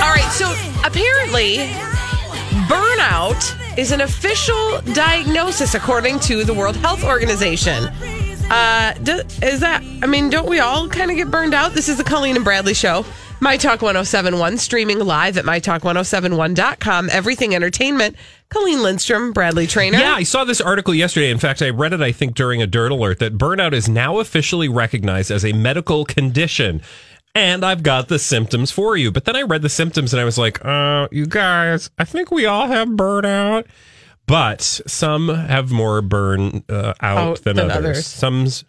All right, so apparently, burnout is an official diagnosis according to the World Health Organization. Uh, is that, I mean, don't we all kind of get burned out? This is the Colleen and Bradley Show. My Talk 1071, streaming live at MyTalk1071.com. Everything Entertainment. Colleen Lindstrom, Bradley Traynor. Yeah, I saw this article yesterday. In fact, I read it, I think, during a Dirt Alert that burnout is now officially recognized as a medical condition. And I've got the symptoms for you. But then I read the symptoms and I was like, uh, you guys, I think we all have burnout. But some have more burn uh, out, Out than, than others. others. Some's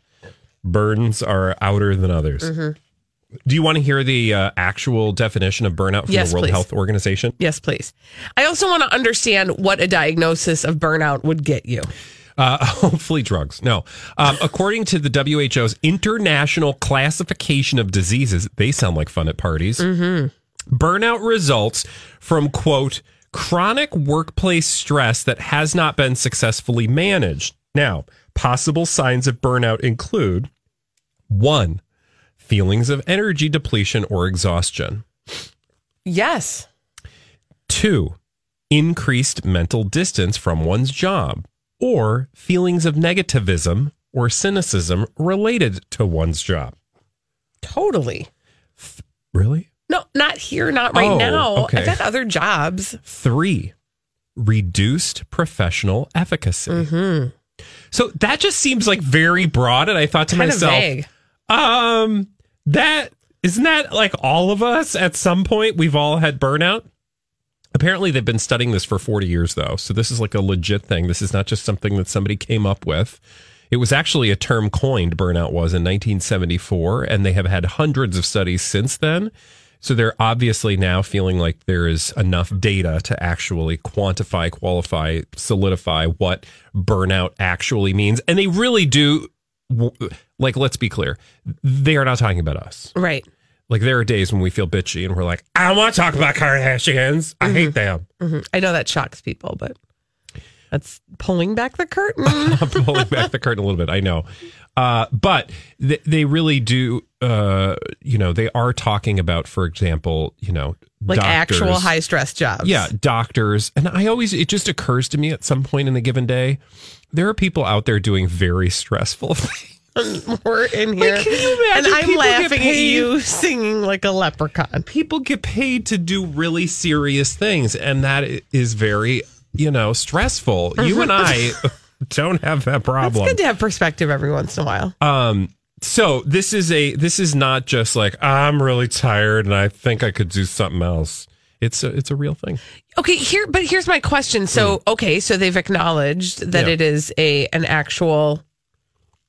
burns are outer than others. Mm-hmm. Do you want to hear the uh, actual definition of burnout from Yes, the World please. Health Organization? Yes, please. I also want to understand what a diagnosis of burnout would get you. Uh, hopefully, drugs. No. Um, according to the WHO's International Classification of Diseases, they sound like fun at parties. Burnout results from, quote, chronic workplace stress that has not been successfully managed. Now, possible signs of burnout include one, feelings of energy depletion or exhaustion. Yes. Two, increased mental distance from one's job or feelings of negativism or cynicism related to one's job. Totally. Really? No, not here, not right Oh, now. okay. I've had other jobs. Three, reduced professional efficacy. Mm-hmm. So that just seems like very broad. And I thought to Kind myself, vague. um, that isn't that like all of us at some point we've all had burnout? Apparently they've been studying this for 40 years though. So this is like a legit thing. This is not just something that somebody came up with. It was actually a term coined burnout was in 1974 and they have had hundreds of studies since then. So they're obviously now feeling like there is enough data to actually quantify, qualify, solidify what burnout actually means. And they really do like let's be clear. They are not talking about us. Right. Like there are days when we feel bitchy and we're like, I don't want to talk about Kardashians. I hate them. hmm I know that shocks people, but that's pulling back the curtain. I'm pulling back the curtain a little bit. I know. Uh, but th- they really do, uh, you know, they are talking about, for example, you know, like actual doctors. high stress jobs. Yeah, doctors. And I always, it just occurs to me at some point in a given day, there are people out there doing very stressful things. We're in here. can you and I'm people get laughing at paid? you singing like a leprechaun. People get paid to do really serious things, and that is very, you know, stressful. You and I don't have that It's problem. good to have perspective every once in a while. Um, so this is a this is not just like I'm really tired and I think I could do something else. It's a it's a real thing. Okay, here but here's my question. So, okay, so they've acknowledged that Yeah. it is a an actual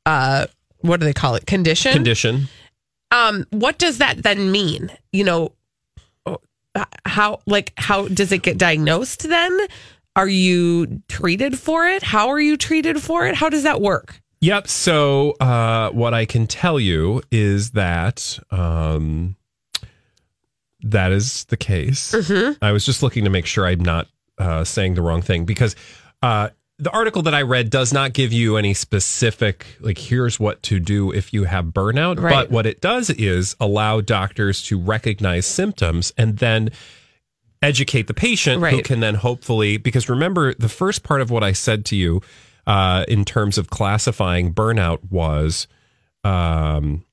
uh what do they call it? Condition? Condition. um what does that then mean? You know uh, how like how does it get diagnosed then? Are you treated for it? How are you treated for it? How does that work? Yep. So uh, what I can tell you is that um, that is the case. I was just looking to make sure I'm not uh, saying the wrong thing because uh, the article that I read does not give you any specific like here's what to do if you have burnout. Right. But what it does is allow doctors to recognize symptoms and then educate the patient who Right. can then hopefully because remember the first part of what I said to you uh, in terms of classifying burnout was um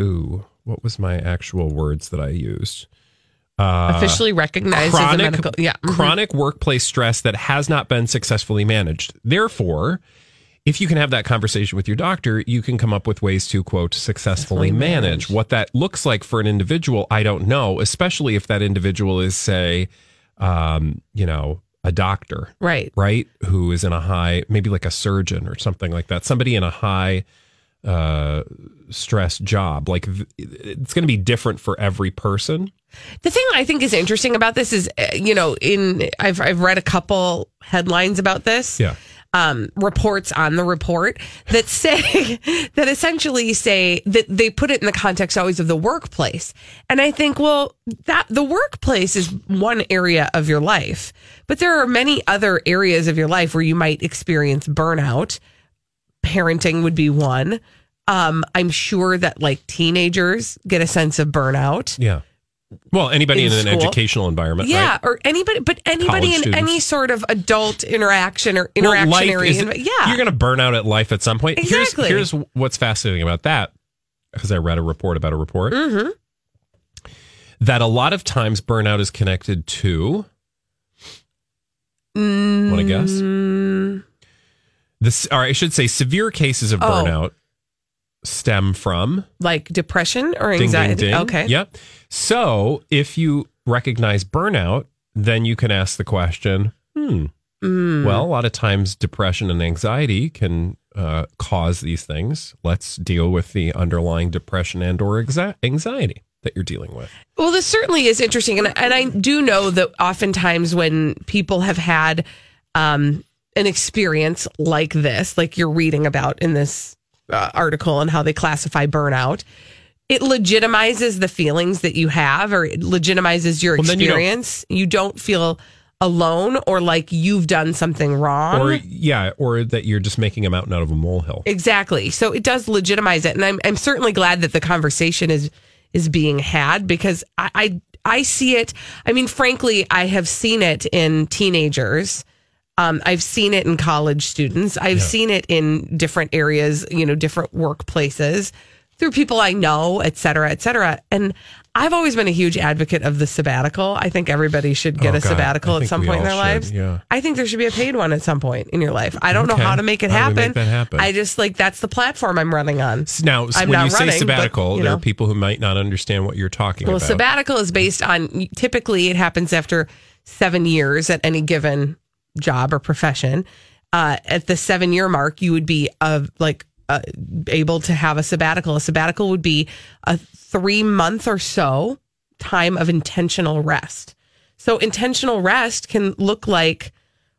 ooh what was my actual words that I used uh, Officially recognized as a chronic, medical. Yeah. mhm. chronic workplace stress that has not been successfully managed. Therefore, if you can have that conversation with your doctor, you can come up with ways to quote successfully manage. What that looks like for an individual, I don't know, especially if that individual is, say, um, you know, a doctor, Right. right? Who is in a high, maybe like a surgeon or something like that. Somebody in a high uh, stress job. Like it's going to be different for every person. The thing I think is interesting about this is, uh, you know, in I've I've read a couple headlines about this. Yeah. Um, reports on the report that say that essentially say that they put it in the context always of the workplace, and I think well that the workplace is one area of your life, but there are many other areas of your life where you might experience burnout. Parenting would be one. Um, I'm sure that like teenagers get a sense of burnout. Yeah. Well, anybody in, In an educational environment, Yeah, right? or anybody, but anybody College in students. any sort of adult interaction or Well, interactionary. is- envi- yeah, You're going to burn out at life at some point. Exactly. Here's, here's what's fascinating about that, because I read a report about a report Mm-hmm. that a lot of times burnout is connected to. Want to guess? This, or I should say, severe cases of Oh. burnout stem from like depression or ding, anxiety. ding, ding. Okay. Yep. So if you recognize burnout, then you can ask the question, hmm, Mm. well, a lot of times depression and anxiety can uh, cause these things. Let's deal with the underlying depression and or exa- anxiety that you're dealing with. Well, this certainly is interesting, and and I do know that oftentimes when people have had um, an experience like this, like you're reading about in this uh, article, and how they classify burnout. It legitimizes the feelings that you have, or it legitimizes your Well, then you don't- experience. you don't feel alone or like you've done something wrong. Or yeah, or that you're just making a mountain out of a molehill. Exactly. So it does legitimize it, and I'm I'm certainly glad that the conversation is is being had because I I, I see it. I mean, frankly, I have seen it in teenagers. Um, I've seen it in college students. I've seen it in different areas, you know, different workplaces through people I know, et cetera, et cetera. And I've always been a huge advocate of the sabbatical. I think everybody should get Oh, a God. sabbatical at some point in their should, lives. yeah. I think there should be a paid one at some point in your life. I don't Okay. know how to make it How do we happen. make that happen? I just like that's the platform I'm running on. Now, I'm when you say running, but, sabbatical, you there are people who might not understand what you're talking Well, about. Well, sabbatical is based on typically it happens after seven years at any given job or profession. Uh, at the seven year mark, you would be uh, like uh, able to have a sabbatical. A sabbatical would be a three month or so time of intentional rest. So intentional rest can look like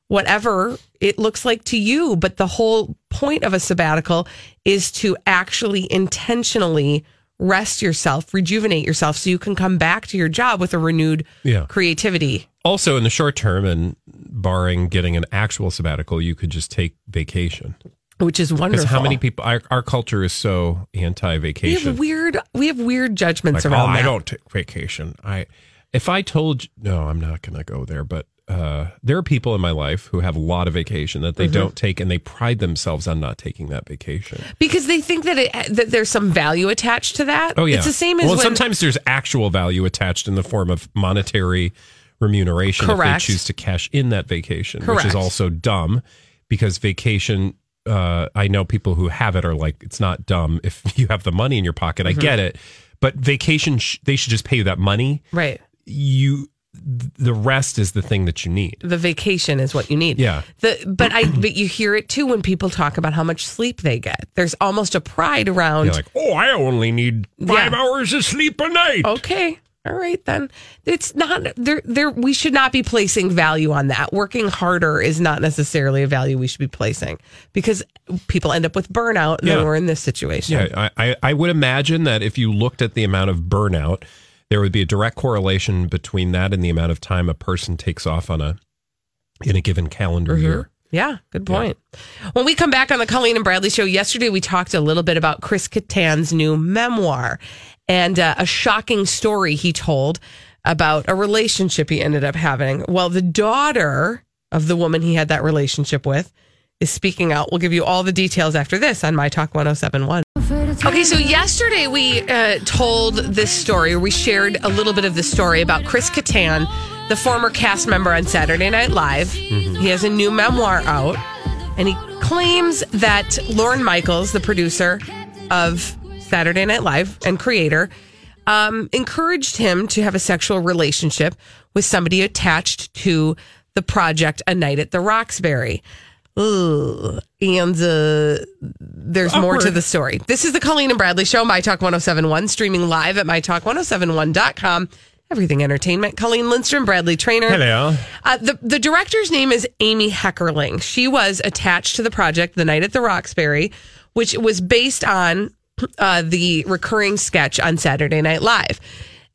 whatever it looks like to you. But the whole point of a sabbatical is to actually intentionally rest yourself, rejuvenate yourself so you can come back to your job with a renewed Yeah. creativity. Also, in the short term, and barring getting an actual sabbatical, you could just take vacation. Which is Because wonderful. how many people? Our, our culture is so anti-vacation. We have weird we have weird judgments like, oh, around I don't take vacation. I if I told you, no, I'm not going to go there. But uh, there are people in my life who have a lot of vacation that they Mm-hmm. don't take, and they pride themselves on not taking that vacation. because they think that it, that there's some value attached to that. Oh yeah, it's the same as well. when sometimes there's actual value attached in the form of monetary remuneration Correct. if they choose to cash in that vacation, which is also dumb because vacation. Uh, I know people who have it are like it's not dumb if you have the money in your pocket. Mm-hmm. I get it, but vacation sh- they should just pay you that money. right. You the rest is the thing that you need. the vacation is what you need. Yeah. The but I but you hear it too when people talk about how much sleep they get. There's almost a pride around You're like, oh, I only need five Yeah. hours of sleep a night. okay. All right then. It's not there there we should not be placing value on that. Working harder is not necessarily a value we should be placing because people end up with burnout and Yeah. then we're in this situation. Yeah, I, I, I would imagine that if you looked at the amount of burnout, there would be a direct correlation between that and the amount of time a person takes off on a in a given calendar year. Yeah, good point. When we come back on the Colleen and Bradley show, yesterday we talked a little bit about Chris Kattan's new memoir and uh, a shocking story he told about a relationship he ended up having. Well, the daughter of the woman he had that relationship with is speaking out. We'll give you all the details after this on My Talk 1071. Okay, so yesterday we uh, told this story, or we shared a little bit of the story about Chris Kattan, the former cast member on Saturday Night Live. He has a new memoir out, and he claims that Lorne Michaels, the producer of Saturday Night Live and creator, um, encouraged him to have a sexual relationship with somebody attached to the project A Night at the Roxbury. Ugh. And uh, there's more to the story. This is the Colleen and Bradley Show, My Talk 1071, streaming live at MyTalk1071.com. Everything Entertainment. Colleen Lindstrom, Bradley Traynor. Hello. Uh, the, the director's name is Amy Heckerling. She was attached to the project The Night at the Roxbury, which was based on uh, the recurring sketch on Saturday Night Live.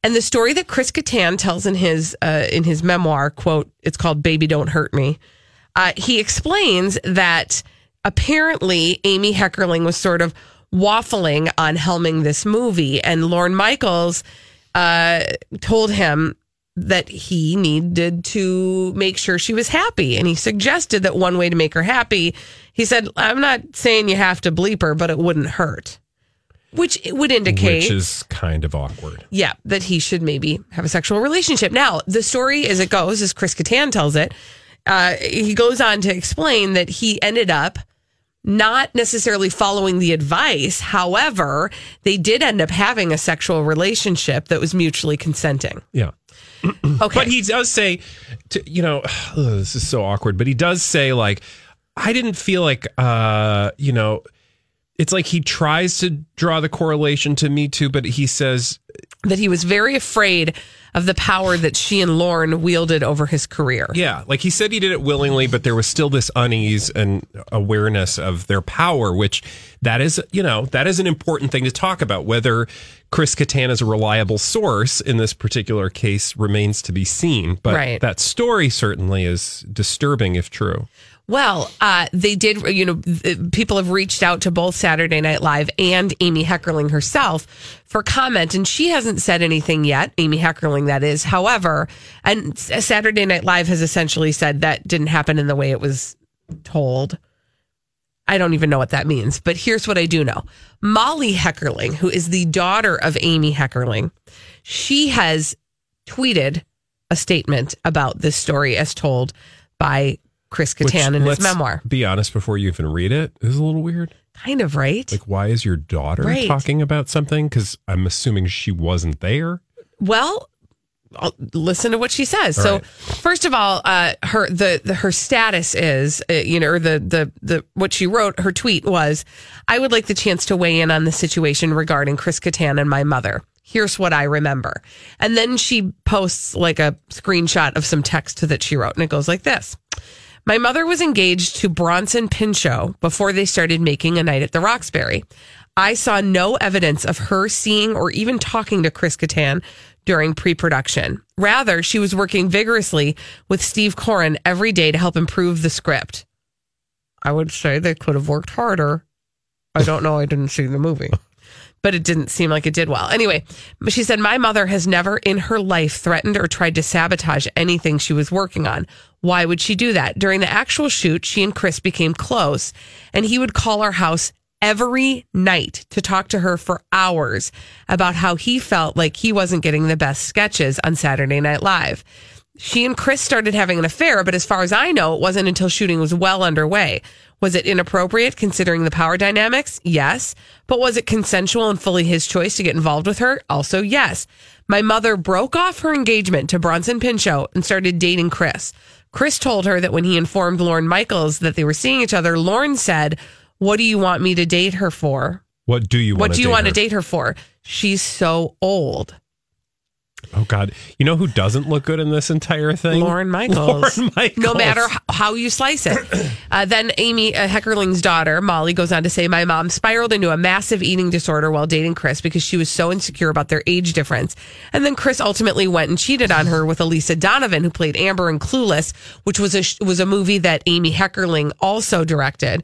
And the story that Chris Kattan tells in his uh, in his memoir, quote, it's called "Baby Don't Hurt Me." Uh, he explains that apparently Amy Heckerling was sort of waffling on helming this movie, and Lorne Michaels uh, told him that he needed to make sure she was happy. And he suggested that one way to make her happy, he said, I'm not saying you have to bleep her, but it wouldn't hurt. Which would indicate Which is kind of awkward. yeah, that he should maybe have a sexual relationship. Now, the story as it goes, as Chris Kattan tells it, uh, he goes on to explain that he ended up not necessarily following the advice. However, they did end up having a sexual relationship that was mutually consenting. Yeah. Okay. But he does say, to, you know, ugh, this is so awkward, but he does say, like, I didn't feel like, uh, you know, it's like he tries to draw the correlation to Me Too, but he says, that he was very afraid of the power that she and Lorne wielded over his career. yeah, like he said he did it willingly, but there was still this unease and awareness of their power, which that is, you know, that is an important thing to talk about. Whether Chris Kattan is a reliable source in this particular case remains to be seen. But Right. that story certainly is disturbing if true. Well, uh, they did, you know, people have reached out to both Saturday Night Live and Amy Heckerling herself for comment, and she hasn't said anything yet. Amy Heckerling, that is. However, and Saturday Night Live has essentially said that didn't happen in the way it was told. I don't even know what that means, but here's what I do know. Molly Heckerling, who is the daughter of Amy Heckerling, she has tweeted a statement about this story as told by Chris Which, Kattan in his memoir. Be honest before you even read it. This a little weird. Kind of right. Like, why is your daughter Right. talking about something? Because I'm assuming she wasn't there. well, I'll listen to what she says. All so, right. first of all, uh, her the, the her status is, uh, you know, or the the the what she wrote. Her tweet was, "I would like the chance to weigh in on the situation regarding Chris Kattan and my mother." Here's what I remember. And then she posts like a screenshot of some text that she wrote, and it goes like this. My mother was engaged to Bronson Pinchot before they started making a night at the Roxbury. I saw no evidence of her seeing or even talking to Chris Kattan during pre production. Rather, she was working vigorously with Steve Koren every day to help improve the script. I would say they could have worked harder. I don't know. I didn't see the movie. But it didn't seem like it did well. Anyway, she said, My mother has never in her life threatened or tried to sabotage anything she was working on. Why would she do that? During the actual shoot, she and Chris became close, and he would call our house every night to talk to her for hours about how he felt like he wasn't getting the best sketches on Saturday Night Live. She and Chris started having an affair, but as far as I know, it wasn't until shooting was well underway. Was it inappropriate considering the power dynamics? Yes. But was it consensual and fully his choice to get involved with her? Also, yes. My mother broke off her engagement to Bronson Pinchot and started dating Chris. Chris told her that when he informed Lorne Michaels that they were seeing each other, Lorne said, What do you want me to date her for? What do you want What do you want to date her for? She's so old. Oh, God. You know who doesn't look good in this entire thing? Lorne Michaels. Lorne Michaels. No matter how you slice it. Uh, then Amy uh, Heckerling's daughter, Molly, goes on to say, My mom spiraled into a massive eating disorder while dating Chris because she was so insecure about their age difference. And then Chris ultimately went and cheated on her with Elisa Donovan, who played Amber in Clueless, which was a, was a movie that Amy Heckerling also directed.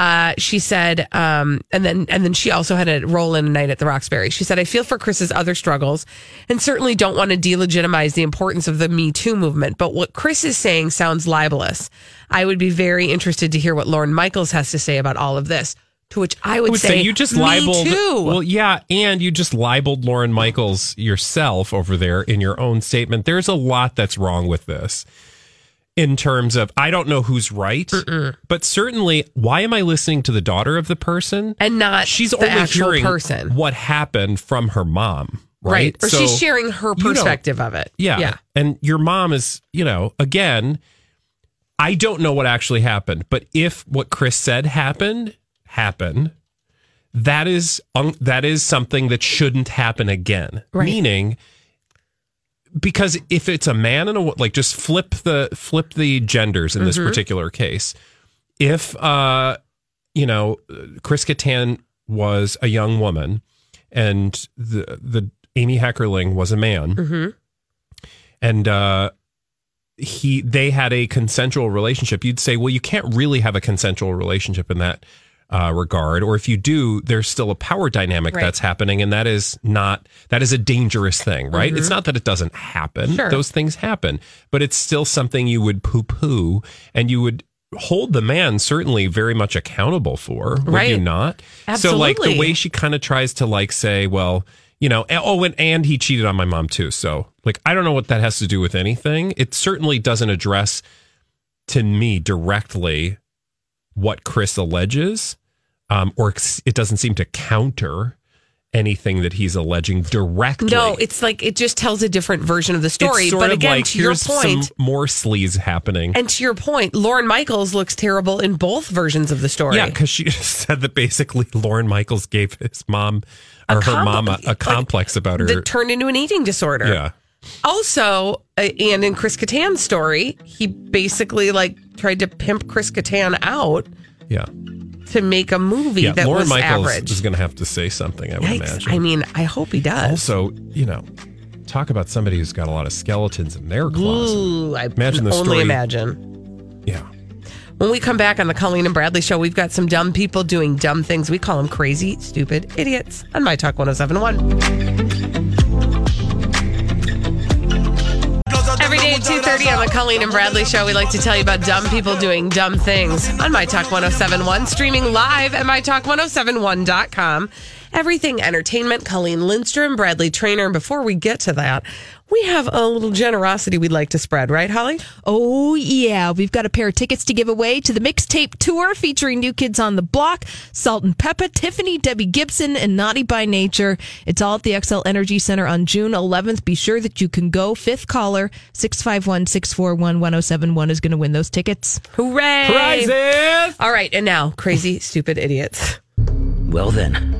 Uh, she said, um, and then and then she also had a role in a night at the Roxbury. She said, "I feel for Chris's other struggles, and certainly don't want to delegitimize the importance of the Me Too movement. But what Chris is saying sounds libelous. I would be very interested to hear what Lorne Michaels has to say about all of this." To which I would, I would say, you just "Me libeled. Too. Well, yeah, and you just libeled Lorne Michaels yourself over there in your own statement. There's a lot that's wrong with this in terms of I don't know who's right, but certainly, why am I listening to the daughter of the person? and not She's the only hearing person. what happened from her mom, right? Right. Or So- she's sharing her perspective of it. Yeah. Yeah. And your mom is, you know, again, I don't know what actually happened, but if what Chris said happened, happened, that is un- that is something that shouldn't happen again. Right. Meaning because if it's a man and a like just flip the flip the genders in this Mm-hmm. particular case. If uh you know, Chris Kattan was a young woman and the the Amy Heckerling was a man Mm-hmm. and uh he they had a consensual relationship you'd say well you can't really have a consensual relationship in that uh, regard or if you do there's still a power dynamic Right. that's happening and that is not that is a dangerous thing right it's not that it doesn't happen Mm-hmm. Sure. those things happen but it's still something you would poo-poo and you would hold the man certainly very much accountable for would you not so like the way she kind of tries to like say well you know oh and, and he cheated on my mom too so like i don't know what that has to do with anything it certainly doesn't address to me directly what chris alleges um, or it doesn't seem to counter anything that he's alleging directly No, it's like it just tells a different version of the story. But again, like, to your point, some more sleaze happening and to your point, Lorne Michaels looks terrible in both versions of the story. Yeah, because she said that basically Lorne Michaels gave his mom or her compl- mama a like, complex about her. that turned into an eating disorder. yeah. Also, uh, and in Chris Kattan's story, he basically like tried to pimp Chris Kattan out Yeah. To make a movie Yeah. that Lorne was Michaels average. is going to have to say something, I would Yikes. imagine. I mean, I hope he does. also, you know, talk about somebody who's got a lot of skeletons in their closet. Ooh, I Imagine can the only story. imagine. Yeah. When we come back on the Colleen and Bradley show, we've got some dumb people doing dumb things. We call them crazy, stupid idiots on My Talk 1071. At 2.30 on the Colleen and Bradley show, we like to tell you about dumb people doing dumb things on My Talk 1071, streaming live at MyTalk1071.com. Everything Entertainment, Colleen Lindstrom, Bradley Traynor. And before we get to that, we have a little generosity we'd like to spread, right, Holly? Oh, yeah. We've got a pair of tickets to give away to the mixtape tour featuring New Kids on the Block, Salt and Pepa, Tiffany, Debbie Gibson, and Naughty by Nature. It's all at the Xcel Energy Center on June 11th. Be sure that you can go. Fifth caller, 651 641 1071 is going to win those tickets. Hooray! Prizes! All right, and now, crazy, stupid idiots. Well, then,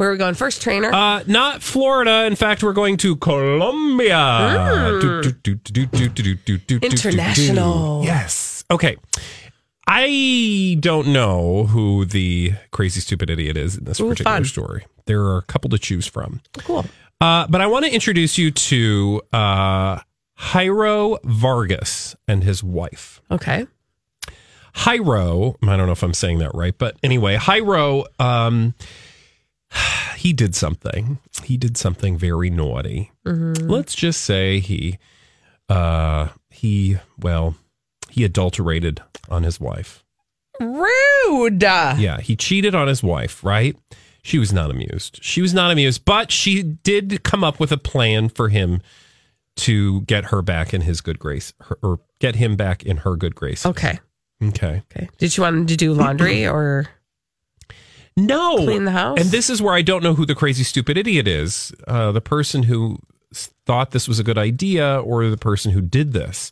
Where are we going first, Traynor? Uh, not Florida. In fact, we're going to Colombia. International. Yes. Okay. I don't know who the crazy stupid idiot is in this Ooh, particular fun. story. There are a couple to choose from. Cool. Uh, but I want to introduce you to uh, Jairo Vargas and his wife. Okay. Jairo, I don't know if I'm saying that right, but anyway, Jairo. Um, he did something. He did something very naughty. Let's just say he, uh, he, well, he adulterated on his wife. Rude. Yeah, he cheated on his wife, right? She was not amused. She was not amused, but she did come up with a plan for him to get her back in his good grace, her, or get him back in her good grace. Okay. Okay. Okay. Did she want him to do laundry or No. Clean the house? And this is where I don't know who the crazy stupid idiot is. Uh, the person who thought this was a good idea or the person who did this.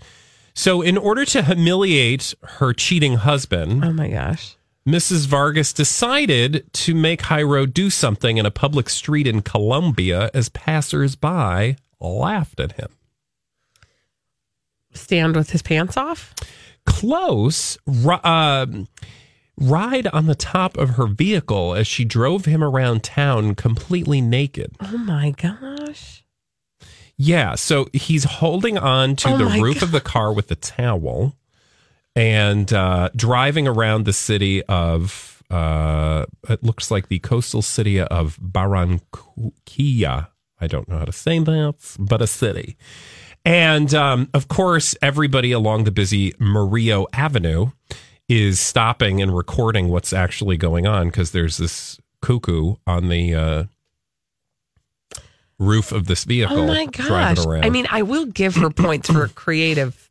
So, in order to humiliate her cheating husband, Oh my gosh. Mrs. Vargas decided to make Jairo do something in a public street in Colombia as passersby laughed at him. Stand with his pants off? Close. Um ride on the top of her vehicle as she drove him around town completely naked. Oh my gosh. Yeah, so he's holding on to Oh the roof of the car with a towel and uh, driving around the city of, uh, it looks like the coastal city of Barranquilla. I don't know how to say that, but a city. And um, of course, everybody along the busy Murillo Avenue is stopping and recording what's actually going on because there's this cuckoo on the uh, roof of this vehicle Oh my driving gosh. around. I mean, I will give her points for creative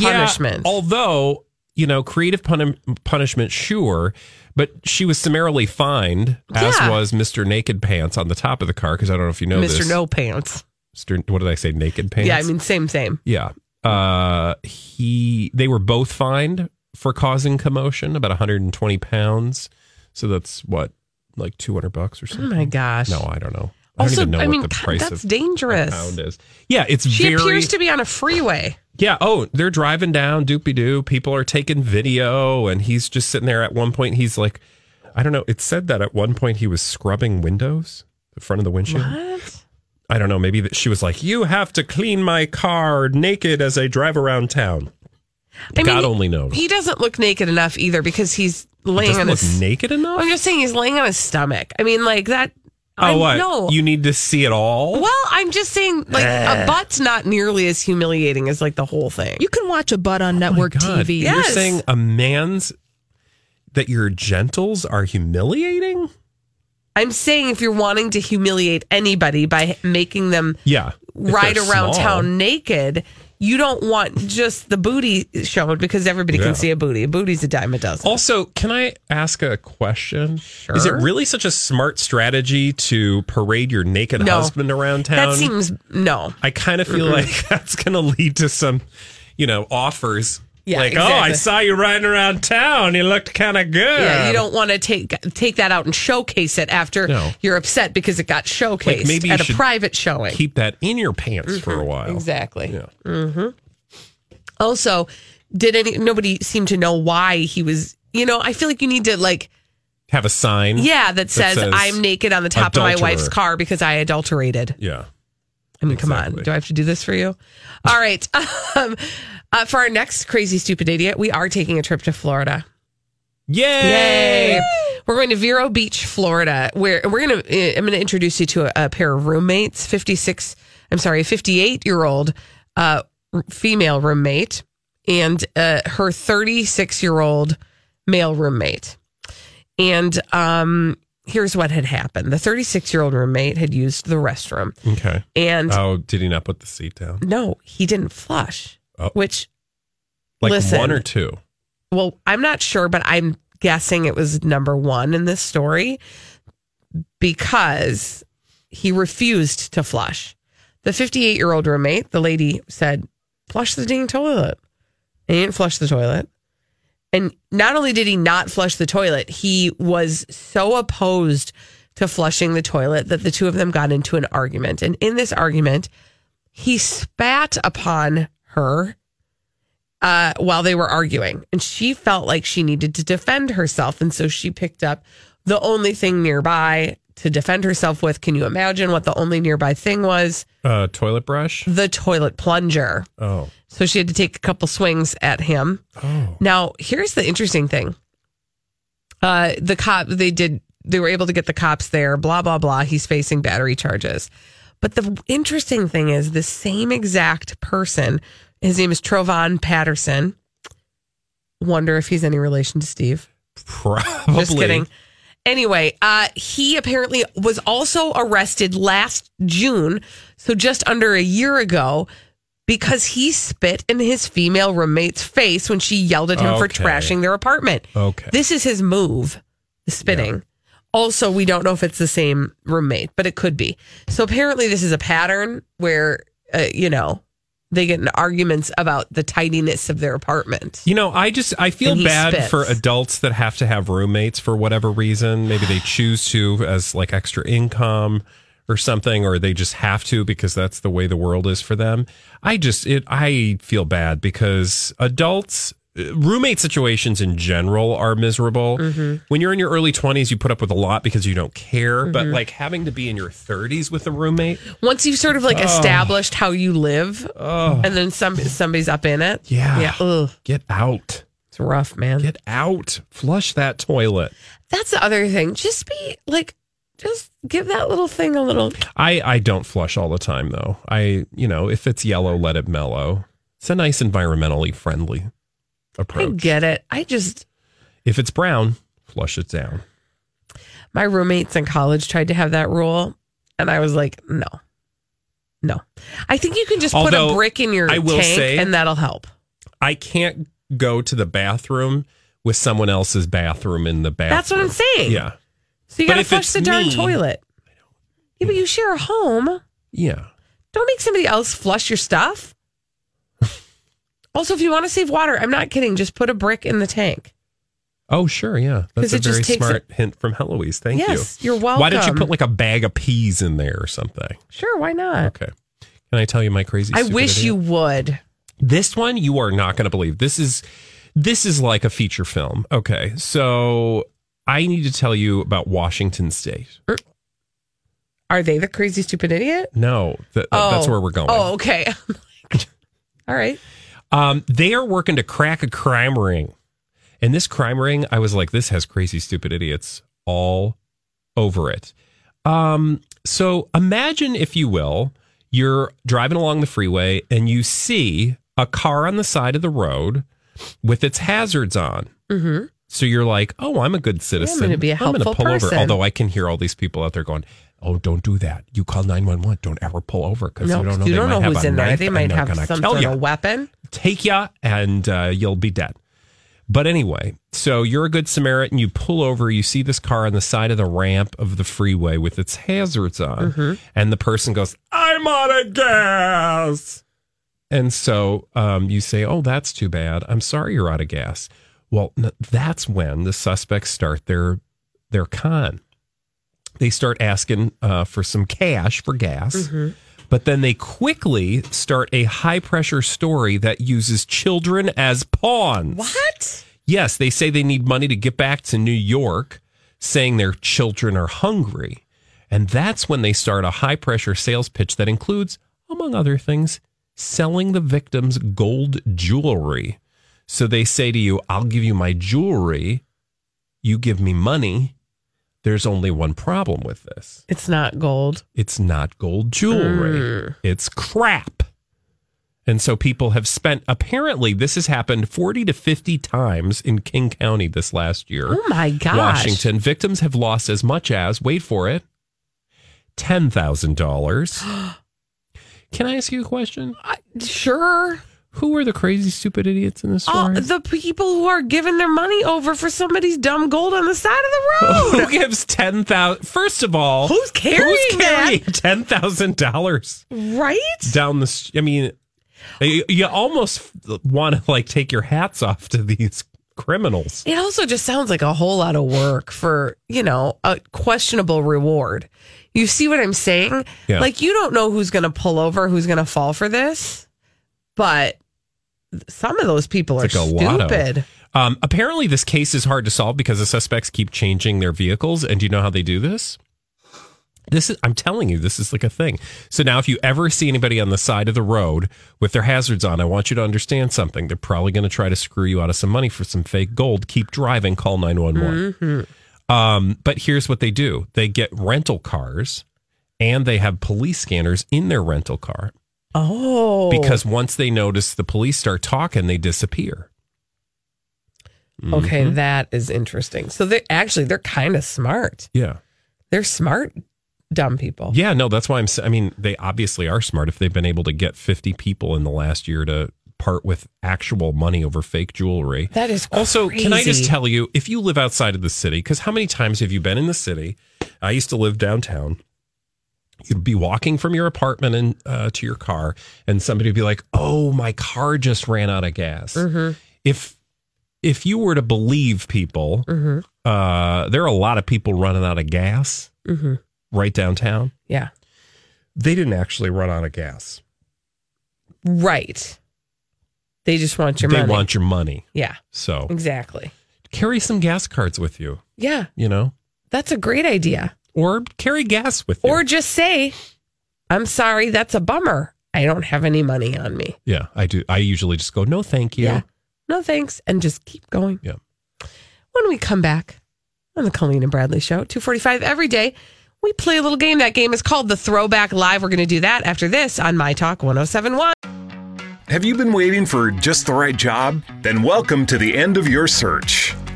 punishment. although, you know, creative puni- punishment, sure, but she was summarily fined, as Yeah. was Mr. Naked Pants on the top of the car. Because I don't know if you know Mr. this. No Pants. Mr. What did I say? Naked Pants? Yeah, I mean, same, same. Yeah. Uh, he, they were both fined for causing commotion, about 120 pounds. So that's what, like 200 bucks or something? Oh something? my gosh. No, I don't know. I Also, don't even know I what mean, the price that's of dangerous. pound is. Yeah, it's She very. appears to be on a freeway. Yeah. Oh, they're driving down doopy doo. People are taking video, and he's just sitting there. At one point, he's like, I don't know. It said that at one point he was scrubbing windows, the front of the windshield. What? I don't know. Maybe that she was like, "You have to clean my car naked as I drive around town." I God mean, only knows. He doesn't look naked enough either because he's laying Doesn't on look his. naked enough. I'm just saying he's laying on his stomach. I mean, like that. Oh, I oh, what? No. You need to see it all. well, I'm just saying, like a butt's not nearly as humiliating as like the whole thing. You can watch a butt on oh network Oh God, TV. Yeah. You're saying a man's that your gentles are humiliating? I'm saying if you're wanting to humiliate anybody by making them Yeah. If ride around small. town naked, you don't want just the booty shown because everybody Yeah. can see a booty. A booty's a dime a dozen. Also, can I ask a question? Sure. Is it really such a smart strategy to parade your naked No. husband around town? that seems no. I kind of feel like that's going to lead to some, you know, offers. Yeah, like, oh, I saw you riding around town. You looked kind of good. Yeah, you don't want to take take that out and showcase it after No. you're upset because it got showcased Like, maybe at a private showing. keep that in your pants for a while. Exactly. Yeah. Mm-hmm. Also, did any nobody seem to know why he was? You know, I feel like you need to like, Have a sign. yeah, that says, says I'm naked on the top of my wife's car because I adulterated. Yeah. I mean, come on, do I have to do this for you? All right. Um, uh, for our next crazy stupid idiot, we are taking a trip to Florida. Yay! Yay! We're going to Vero Beach, Florida. Where we're going to. I'm going to introduce you to a, a pair of roommates. 56. I'm sorry, 58 year old uh, female roommate and uh, her 36 year old male roommate. And um, here's what had happened: the 36 year old roommate had used the restroom, Okay. and Oh, did he not put the seat down? no, he didn't flush. Oh. Which, Like Listen. one or two? well, I'm not sure, but I'm guessing it was number one in this story because he refused to flush. The 58 year old roommate, the lady said, flush the dang toilet. And he didn't flush the toilet. And not only did he not flush the toilet, he was so opposed to flushing the toilet that the two of them got into an argument. And in this argument, he spat upon her uh, while they were arguing. And she felt like she needed to defend herself. And so she picked up the only thing nearby to defend herself with. Can you imagine what the only nearby thing was? Uh, toilet brush? The toilet plunger. Oh. So she had to take a couple swings at him. Oh. Now, here's the interesting thing. Uh, the cop, they did, they were able to get the cops there, blah, blah, blah. He's facing battery charges. But the interesting thing is the same exact person, his name is Trovon Patterson. Wonder if he's any relation to Steve. Probably. Just kidding. Anyway, uh, he apparently was also arrested last June, so just under a year ago, because he spit in his female roommate's face when she yelled at him for trashing their apartment. Okay. This is his move, the spitting. Also, we don't know if it's the same roommate, but it could be. So apparently, this is a pattern where, uh, you know, they get in arguments about the tidiness of their apartment. You know, I just I feel bad spits. for adults that have to have roommates for whatever reason. Maybe they choose to as like extra income or something, or they just have to because that's the way the world is for them. I just it I feel bad because adults uh, roommate situations in general are miserable. Mm-hmm. When you're in your early 20s, you put up with a lot because you don't care. But Mm-hmm. like having to be in your 30s with a roommate, Once you've sort of like established how you live, and then some somebody's up in it. Yeah. yeah. Ugh, get out. it's rough, man. Get out. Flush that toilet. That's the other thing. Just be like, just give that little thing a little. I, I don't flush all the time though. I, you know, if it's yellow, let it mellow. It's a nice environmentally friendly approach. I get it. I just If it's brown, flush it down. my roommates in college tried to have that rule, and I was like, no, no. I think you can just put a brick in your I will tank, say- and that'll help. I can't go to the bathroom with someone else's bathroom in the bathroom. That's what I'm saying. Yeah. So you got to flush the darn me- toilet. Yeah, but you share a home. Yeah. Don't make somebody else flush your stuff. also, if you want to save water, I'm not kidding. Just put a brick in the tank. Oh, sure. Yeah. That's a it just very smart hint from Heloise. Thank Yes, you. you're welcome. Why don't you put like a bag of peas in there or something? Sure, why not? Okay. Can I tell you my crazy I wish idiot? you would. This one you are not going to believe. This is this is like a feature film. Okay. So I need to tell you about Washington State. Are they the crazy stupid idiot? No, th- that's where we're going. Oh, okay. All right. Um, they are working to crack a crime ring. And this crime ring, I was like, this has crazy, stupid idiots all over it. Um, so imagine, if you will, you're driving along the freeway and you see a car on the side of the road with its hazards on. Mm-hmm. So you're like, oh, I'm a good citizen. I'm gonna be a helpful pull over. person. Although I can hear all these people out there going, oh, don't do that. You call 911. Don't ever pull over because No, you don't know, you they don't might know have who's in there. They might have some sort ya of weapon. take you and uh, you'll be dead. But anyway, so you're a good Samaritan. You pull over, you see this car on the side of the ramp of the freeway with its hazards on, Mm-hmm. and the person goes, I'm out of gas. And so um, you say, Oh, that's too bad. I'm sorry you're out of gas. Well, that's when the suspects start their their con. They start asking uh, for some cash for gas. Mm-hmm. But then they quickly start a high pressure story that uses children as pawns. What? Yes, they say they need money to get back to New York, saying their children are hungry. And that's when they start a high pressure sales pitch that includes, among other things, selling the victims gold jewelry. So they say to you, I'll give you my jewelry, you give me money. There's only one problem with this It's not gold. it's not gold jewelry. It's crap. And so people have spent, apparently, this has happened 40 to 50 times in King County this last year. Oh my gosh. Washington. Victims have lost as much as, wait for it, $10,000. Can I ask you a question? Sure. Who are the crazy, stupid idiots in this Oh, story? the people who are giving their money over for somebody's dumb gold on the side of the road. Who gives ten thousand? First of all, Who's carrying who's carrying ten thousand dollars right? down the? I mean, you, you almost want to like take your hats off to these criminals. It also just sounds like a whole lot of work for, you know, a questionable reward. You see what I'm saying? Yeah. Like, you don't know who's going to pull over, who's going to fall for this, but some of those people are It's like stupid. Um, apparently, this case is hard to solve because the suspects keep changing their vehicles. And do you know how they do this? This is, I'm telling you, this is like a thing. So now, if you ever see anybody on the side of the road with their hazards on, I want you to understand something. They're probably going to try to screw you out of some money for some fake gold. Keep driving, call 911. Um, but here's what they do they get rental cars and they have police scanners in their rental car Oh. because once they notice the police start talking, they disappear. Okay, Mm-hmm. that is interesting. So they actually they're kind of smart. Yeah. They're smart dumb people. Yeah, no, that's why I'm. I mean, they obviously are smart if they've been able to get 50 people in the last year to part with actual money over fake jewelry. That is crazy. Also, can I just tell you, if you live outside of the city, because how many times have you been in the city? I used to live downtown. You'd be walking from your apartment and uh, to your car, and somebody would be like, "Oh, my car just ran out of gas." Mm-hmm. If if you were to believe people, Mm-hmm. uh, there are a lot of people running out of gas Mm-hmm. right downtown. Yeah. They didn't actually run out of gas. Right. They just want your they money. They want your money. yeah, So exactly. carry some gas cards with you, Yeah, you know, that's a great idea. Or carry gas with you. Or just say, I'm sorry, that's a bummer. I don't have any money on me. yeah, I do. I usually just go, no, thank you. Yeah. No thanks. And just keep going. Yeah. When we come back on the Colleen and Bradley show, 245 every day, we play a little game. That game is called the Throwback Live. We're going to do that after this on My Talk 1071. Have you been waiting for just the right job? Then welcome to the end of your search.